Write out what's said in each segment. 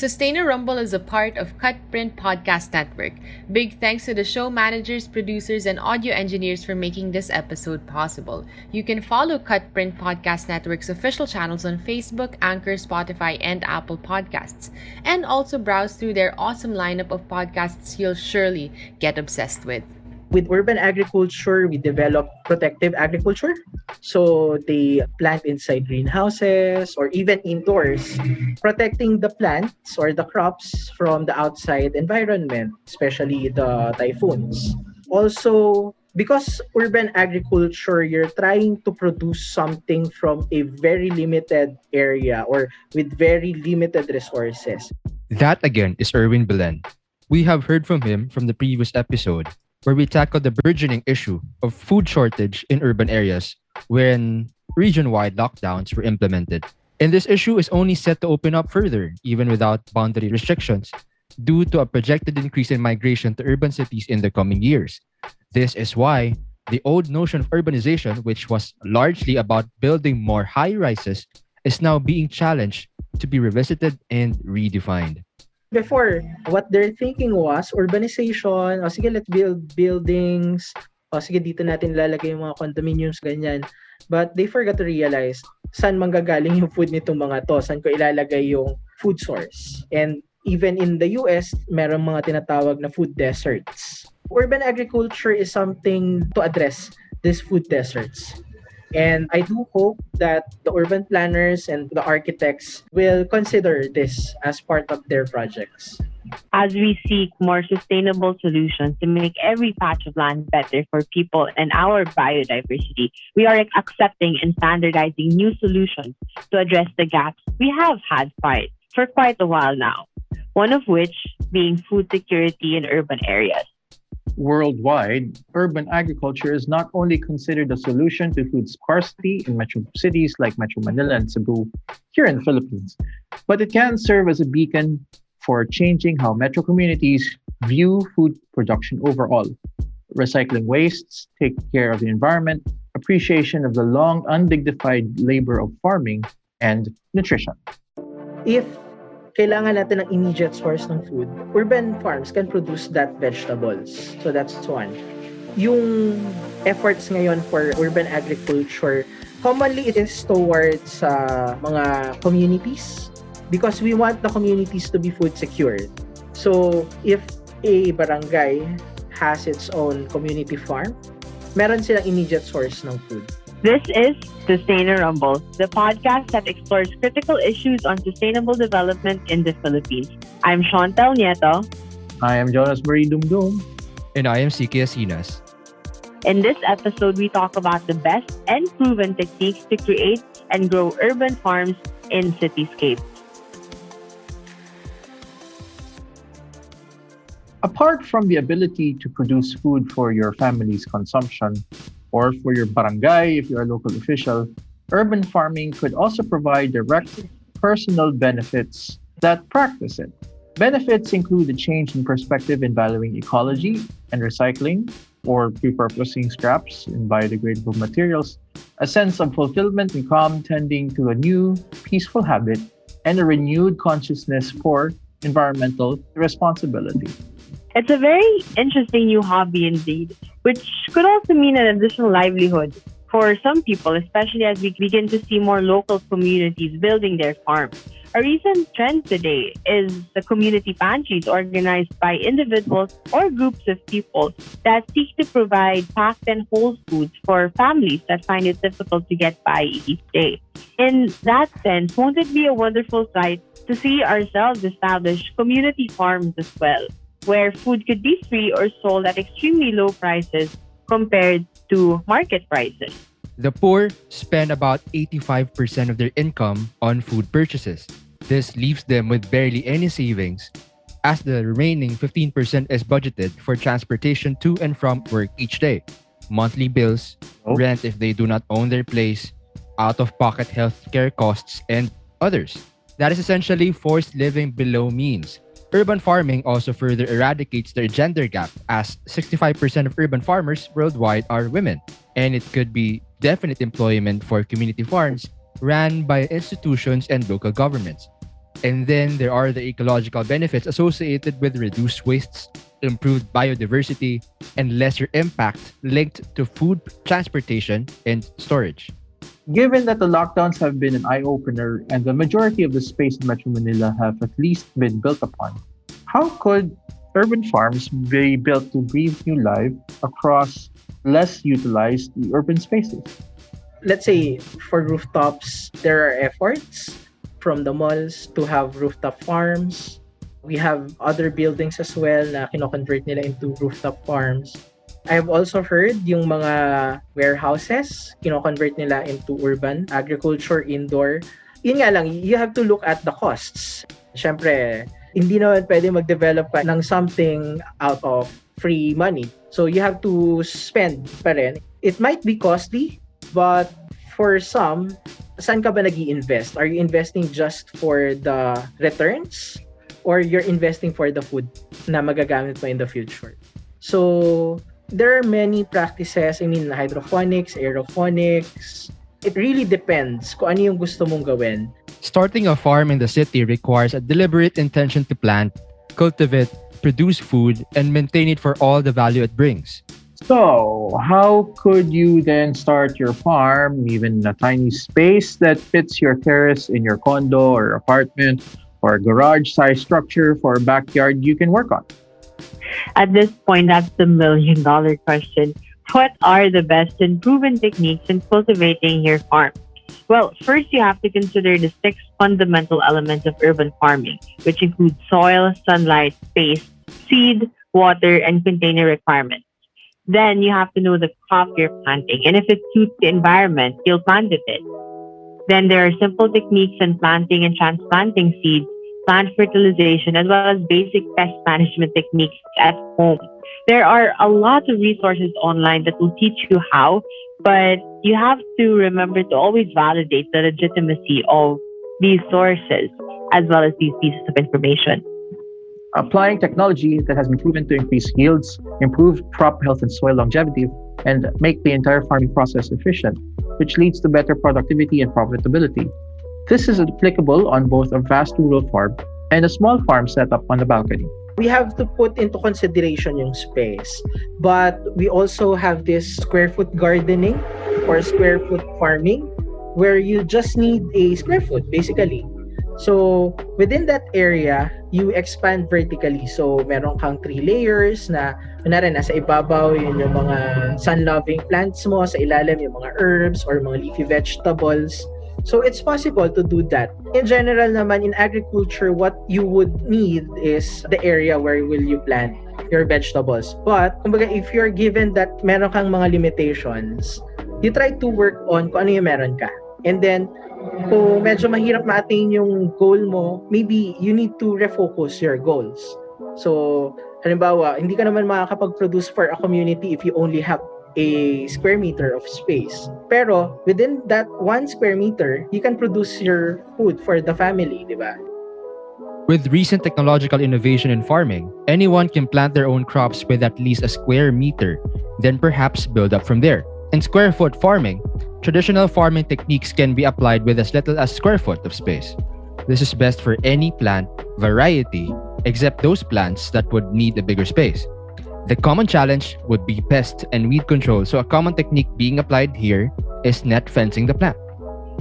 SustainaRumble is a part of Cutprint Podcast Network. Big thanks to the show managers, producers, and audio engineers for making this episode possible. You can follow Cutprint Podcast Network's official channels on Facebook, Anchor, Spotify, and Apple Podcasts. And also browse through their awesome lineup of podcasts you'll surely get obsessed with with urban agriculture, we develop protective agriculture. So they plant inside greenhouses or even indoors, protecting the plants or the crops from the outside environment, especially the typhoons. Also, because urban agriculture, you're trying to produce something from a very limited area or with very limited resources. That again is Erwin Belen. We have heard from him from the previous episode where we tackle the burgeoning issue of food shortage in urban areas when region-wide lockdowns were implemented. And this issue is only set to open up further, even without boundary restrictions, due to a projected increase in migration to urban cities in the coming years. This is why the old notion of urbanization, which was largely about building more high rises, is now being challenged to be revisited and redefined. Before, what they're thinking was urbanization. O sige, let's build buildings. O sige, dito natin lalagay yung mga condominiums, ganyan. But they forgot to realize saan manggagaling yung food nitong mga to? Saan ko ilalagay yung food source? And even in the US, meron mga tinatawag na food deserts. Urban agriculture is something to address these food deserts. And I do hope that the urban planners and the architects will consider this as part of their projects. As we seek more sustainable solutions to make every patch of land better for people and our biodiversity, we are accepting and standardizing new solutions to address the gaps we have had quite, for quite a while now. One of which being food security in urban areas worldwide, urban agriculture is not only considered a solution to food scarcity in metro cities like Metro Manila and Cebu here in the Philippines, but it can serve as a beacon for changing how metro communities view food production overall. Recycling wastes, take care of the environment, appreciation of the long undignified labor of farming, and nutrition. If kailangan natin ng immediate source ng food, urban farms can produce that vegetables. So that's one. Yung efforts ngayon for urban agriculture, commonly it is towards uh, mga communities because we want the communities to be food secured. So if a barangay has its own community farm, meron silang immediate source ng food. This is Sustainer Rumble, the podcast that explores critical issues on sustainable development in the Philippines. I'm Chantel Nieto. I am Jonas Marie Dumdum. And I am CK Asinas. In this episode, we talk about the best and proven techniques to create and grow urban farms in cityscapes. Apart from the ability to produce food for your family's consumption, or for your barangay if you're a local official, urban farming could also provide direct personal benefits that practice it. Benefits include a change in perspective in valuing ecology and recycling or repurposing scraps in biodegradable materials, a sense of fulfillment and calm tending to a new, peaceful habit, and a renewed consciousness for environmental responsibility. It's a very interesting new hobby indeed, which could also mean an additional livelihood for some people, especially as we begin to see more local communities building their farms. A recent trend today is the community pantries organized by individuals or groups of people that seek to provide packed and whole foods for families that find it difficult to get by each day. In that sense, won't it be a wonderful sight to see ourselves establish community farms as well? Where food could be free or sold at extremely low prices compared to market prices. The poor spend about 85% of their income on food purchases. This leaves them with barely any savings, as the remaining 15% is budgeted for transportation to and from work each day, monthly bills, oh. rent if they do not own their place, out of pocket healthcare costs, and others. That is essentially forced living below means Urban farming also further eradicates the gender gap, as 65% of urban farmers worldwide are women, and it could be definite employment for community farms ran by institutions and local governments. And then there are the ecological benefits associated with reduced wastes, improved biodiversity, and lesser impact linked to food transportation and storage. Given that the lockdowns have been an eye opener and the majority of the space in Metro Manila have at least been built upon, how could urban farms be built to breathe new life across less utilized urban spaces? Let's say for rooftops, there are efforts from the malls to have rooftop farms. We have other buildings as well na kino-convert nila into rooftop farms. I've also heard yung mga warehouses, kino-convert nila into urban agriculture indoor. Yun nga lang, you have to look at the costs. Siyempre, hindi naman pwede mag-develop ka ng something out of free money. So you have to spend pa rin. It might be costly, but for some, saan ka ba nag invest Are you investing just for the returns? Or you're investing for the food na magagamit mo in the future? So, there are many practices. I mean, hydroponics, aeroponics. It really depends kung ano yung gusto mong gawin. Starting a farm in the city requires a deliberate intention to plant, cultivate, produce food, and maintain it for all the value it brings. So, how could you then start your farm, even a tiny space that fits your terrace in your condo or apartment or garage size structure for a backyard you can work on? At this point, that's the million dollar question. What are the best and proven techniques in cultivating your farm? Well, first you have to consider the six fundamental elements of urban farming, which include soil, sunlight, space, seed, water, and container requirements. Then you have to know the crop you're planting, and if it suits the environment, you'll plant it. Then there are simple techniques in planting and transplanting seeds, plant fertilization, as well as basic pest management techniques at home. There are a lot of resources online that will teach you how, but you have to remember to always validate the legitimacy of these sources as well as these pieces of information. Applying technology that has been proven to increase yields, improve crop health and soil longevity, and make the entire farming process efficient, which leads to better productivity and profitability. This is applicable on both a vast rural farm and a small farm set up on the balcony we have to put into consideration yung space. But we also have this square foot gardening or square foot farming where you just need a square foot basically. So within that area, you expand vertically. So meron kang three layers na kunwari nasa ibabaw yun yung mga sun-loving plants mo, sa ilalim yung mga herbs or mga leafy vegetables. So it's possible to do that. In general naman in agriculture, what you would need is the area where will you plant your vegetables. But kumbaga if you're given that meron kang mga limitations, you try to work on kung ano yung meron ka. And then kung medyo mahirap ma-attain yung goal mo, maybe you need to refocus your goals. So, halimbawa, hindi ka naman makakapag-produce for a community if you only have a square meter of space. Pero within that one square meter, you can produce your food for the family, di ba? With recent technological innovation in farming, anyone can plant their own crops with at least a square meter, then perhaps build up from there. In square foot farming, traditional farming techniques can be applied with as little as square foot of space. This is best for any plant variety except those plants that would need a bigger space. The common challenge would be pest and weed control. So a common technique being applied here is net fencing the plant.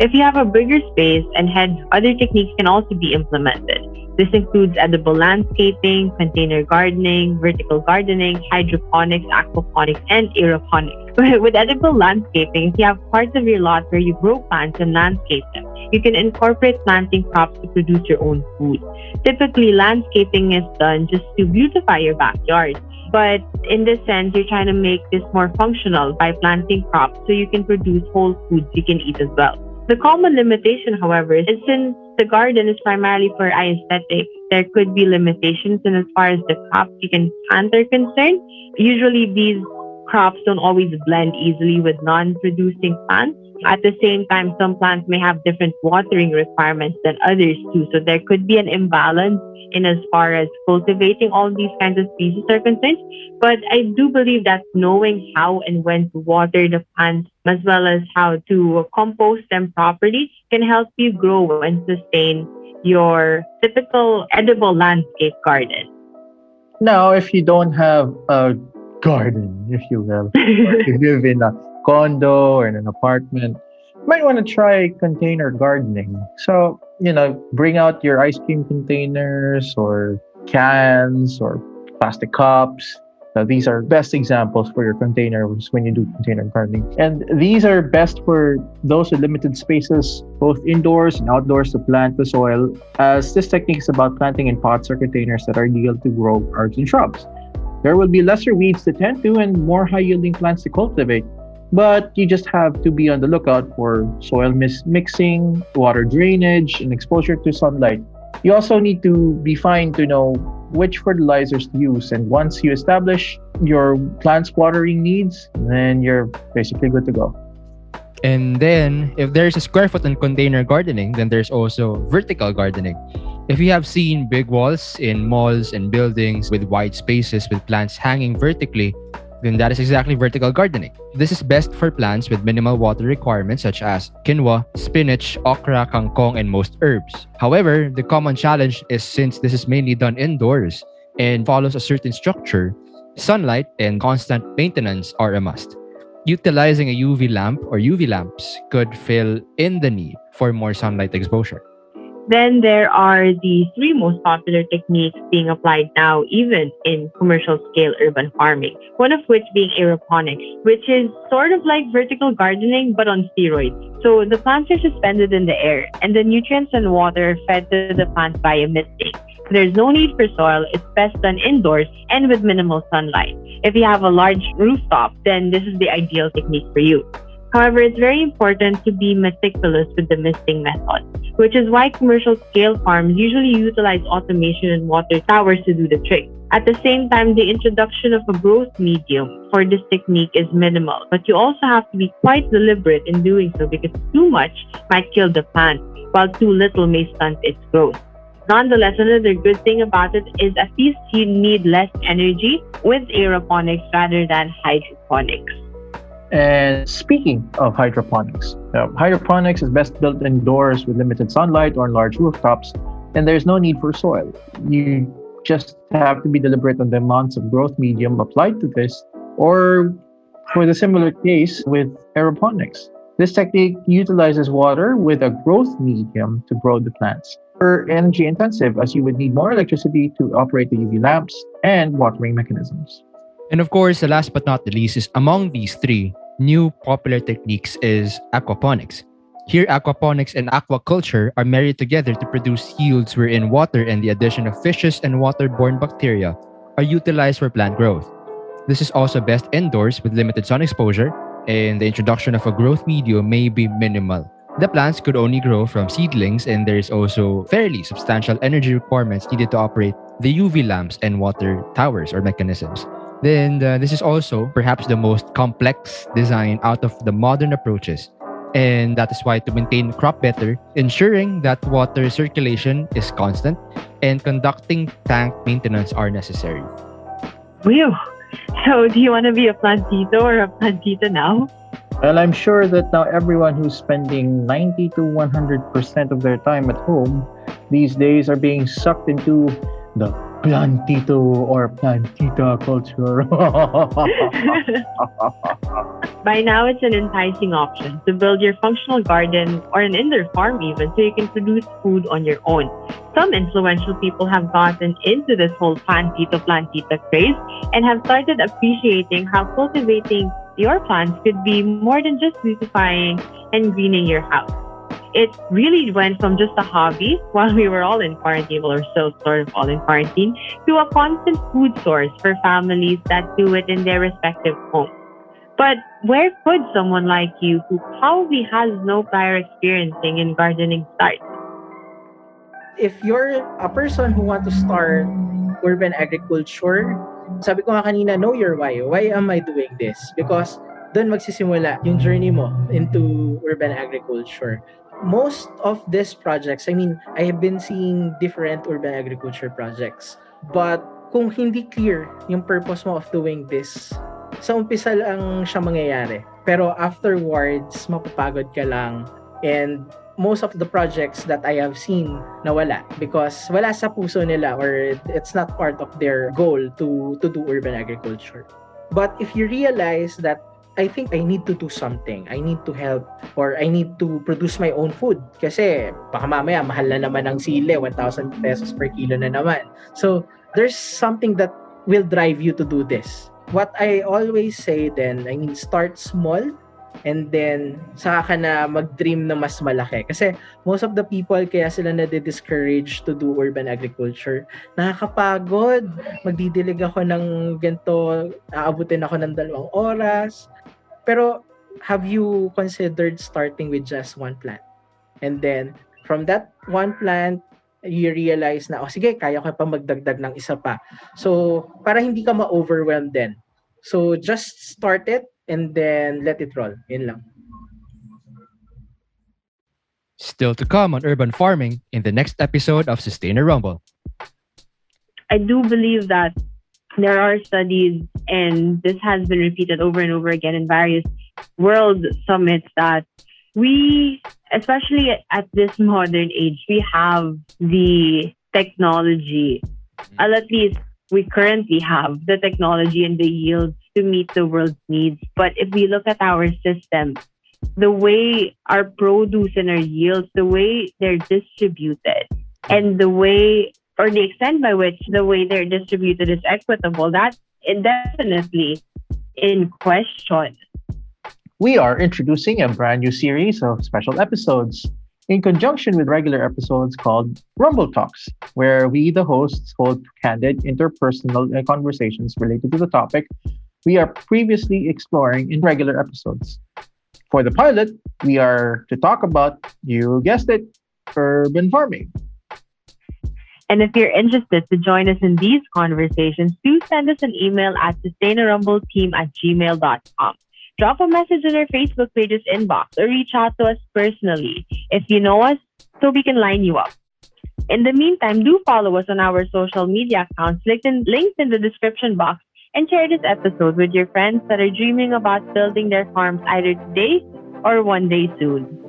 If you have a bigger space and hence other techniques can also be implemented. This includes edible landscaping, container gardening, vertical gardening, hydroponics, aquaponics, and aeroponics. With edible landscaping, if you have parts of your lot where you grow plants and landscape them, you can incorporate planting crops to produce your own food. Typically, landscaping is done just to beautify your backyard. But in this sense, you're trying to make this more functional by planting crops so you can produce whole foods you can eat as well. The common limitation, however, is since the garden is primarily for aesthetic, there could be limitations in as far as the crops you can plant are concerned. Usually, these crops don't always blend easily with non producing plants. At the same time, some plants may have different watering requirements than others too. So there could be an imbalance in as far as cultivating all these kinds of species are concerned. But I do believe that knowing how and when to water the plants as well as how to compost them properly can help you grow and sustain your typical edible landscape garden? Now, if you don't have a garden, if you will, you live in a condo or in an apartment, might want to try container gardening. So, you know, bring out your ice cream containers or cans or plastic cups. So these are best examples for your containers when you do container gardening. And these are best for those with limited spaces, both indoors and outdoors to plant the soil, as this technique is about planting in pots or containers that are ideal to grow herbs and shrubs. There will be lesser weeds to tend to and more high yielding plants to cultivate. But you just have to be on the lookout for soil mixing, water drainage, and exposure to sunlight. You also need to be fine to know which fertilizers to use. And once you establish your plant's watering needs, then you're basically good to go. And then, if there's a square foot and container gardening, then there's also vertical gardening. If you have seen big walls in malls and buildings with wide spaces with plants hanging vertically, then that is exactly vertical gardening. This is best for plants with minimal water requirements such as quinoa, spinach, okra, kangkong, and most herbs. However, the common challenge is since this is mainly done indoors and follows a certain structure, sunlight and constant maintenance are a must. Utilizing a UV lamp or UV lamps could fill in the need for more sunlight exposure. Then there are the three most popular techniques being applied now, even in commercial scale urban farming. One of which being aeroponics, which is sort of like vertical gardening but on steroids. So the plants are suspended in the air, and the nutrients and water are fed to the plants via misting. There's no need for soil. It's best done indoors and with minimal sunlight. If you have a large rooftop, then this is the ideal technique for you. However, it's very important to be meticulous with the misting method, which is why commercial scale farms usually utilize automation and water towers to do the trick. At the same time, the introduction of a growth medium for this technique is minimal, but you also have to be quite deliberate in doing so because too much might kill the plant, while too little may stunt its growth. Nonetheless, another good thing about it is at least you need less energy with aeroponics rather than hydroponics. And speaking of hydroponics, uh, hydroponics is best built indoors with limited sunlight or on large rooftops, and there's no need for soil. You just have to be deliberate on the amounts of growth medium applied to this, or for the similar case with aeroponics. This technique utilizes water with a growth medium to grow the plants. For energy intensive, as you would need more electricity to operate the UV lamps and watering mechanisms. And of course, the last but not the least is among these three new popular techniques is aquaponics. Here, aquaponics and aquaculture are married together to produce yields wherein water and the addition of fishes and waterborne bacteria are utilized for plant growth. This is also best indoors with limited sun exposure, and the introduction of a growth medium may be minimal. The plants could only grow from seedlings, and there is also fairly substantial energy requirements needed to operate the UV lamps and water towers or mechanisms. Then uh, this is also perhaps the most complex design out of the modern approaches. And that is why to maintain crop better, ensuring that water circulation is constant and conducting tank maintenance are necessary. Whew. So do you want to be a plantito or a plantita now? Well, I'm sure that now everyone who's spending 90 to 100% of their time at home these days are being sucked into the plantito or plantita culture. By now, it's an enticing option to build your functional garden or an indoor farm, even so you can produce food on your own. Some influential people have gotten into this whole plantito plantita craze and have started appreciating how cultivating your plants could be more than just beautifying and greening your house it really went from just a hobby while we were all in quarantine, or still sort of all in quarantine, to a constant food source for families that do it in their respective homes. But where could someone like you, who probably has no prior experiencing in gardening, start? If you're a person who want to start urban agriculture, sabi ko nga kanina, know your why. Why am I doing this? Because doon magsisimula yung journey mo into urban agriculture most of these projects, I mean, I have been seeing different urban agriculture projects. But kung hindi clear yung purpose mo of doing this, sa umpisa lang siya mangyayari. Pero afterwards, mapapagod ka lang and most of the projects that I have seen nawala because wala sa puso nila or it's not part of their goal to to do urban agriculture. But if you realize that I think I need to do something. I need to help or I need to produce my own food kasi baka mamaya mahal na naman ang sile, 1,000 pesos per kilo na naman. So, there's something that will drive you to do this. What I always say then, I mean, start small and then saka ka na mag-dream na mas malaki. Kasi most of the people kaya sila na-discourage to do urban agriculture. Nakakapagod. Magdidilig ako ng ganito, aabutin ako ng dalawang oras. Pero have you considered starting with just one plant? And then from that one plant, you realize na, oh sige, kaya ko pa magdagdag ng isa pa. So, para hindi ka ma-overwhelmed din. So, just start it and then let it roll. Yun lang. Still to come on urban farming in the next episode of Sustainer Rumble. I do believe that there are studies, and this has been repeated over and over again in various world summits, that we, especially at this modern age, we have the technology, mm-hmm. well, at least we currently have the technology and the yields to meet the world's needs. But if we look at our system, the way our produce and our yields, the way they're distributed, and the way or the extent by which the way they're distributed is equitable, that's definitely in question. We are introducing a brand new series of special episodes in conjunction with regular episodes called Rumble Talks, where we, the hosts, hold candid interpersonal conversations related to the topic we are previously exploring in regular episodes. For the pilot, we are to talk about, you guessed it, urban farming. And if you're interested to join us in these conversations, do send us an email at sustainarumbleteam at gmail.com. Drop a message in our Facebook page's inbox or reach out to us personally if you know us so we can line you up. In the meantime, do follow us on our social media accounts linked in, linked in the description box and share this episode with your friends that are dreaming about building their farms either today or one day soon.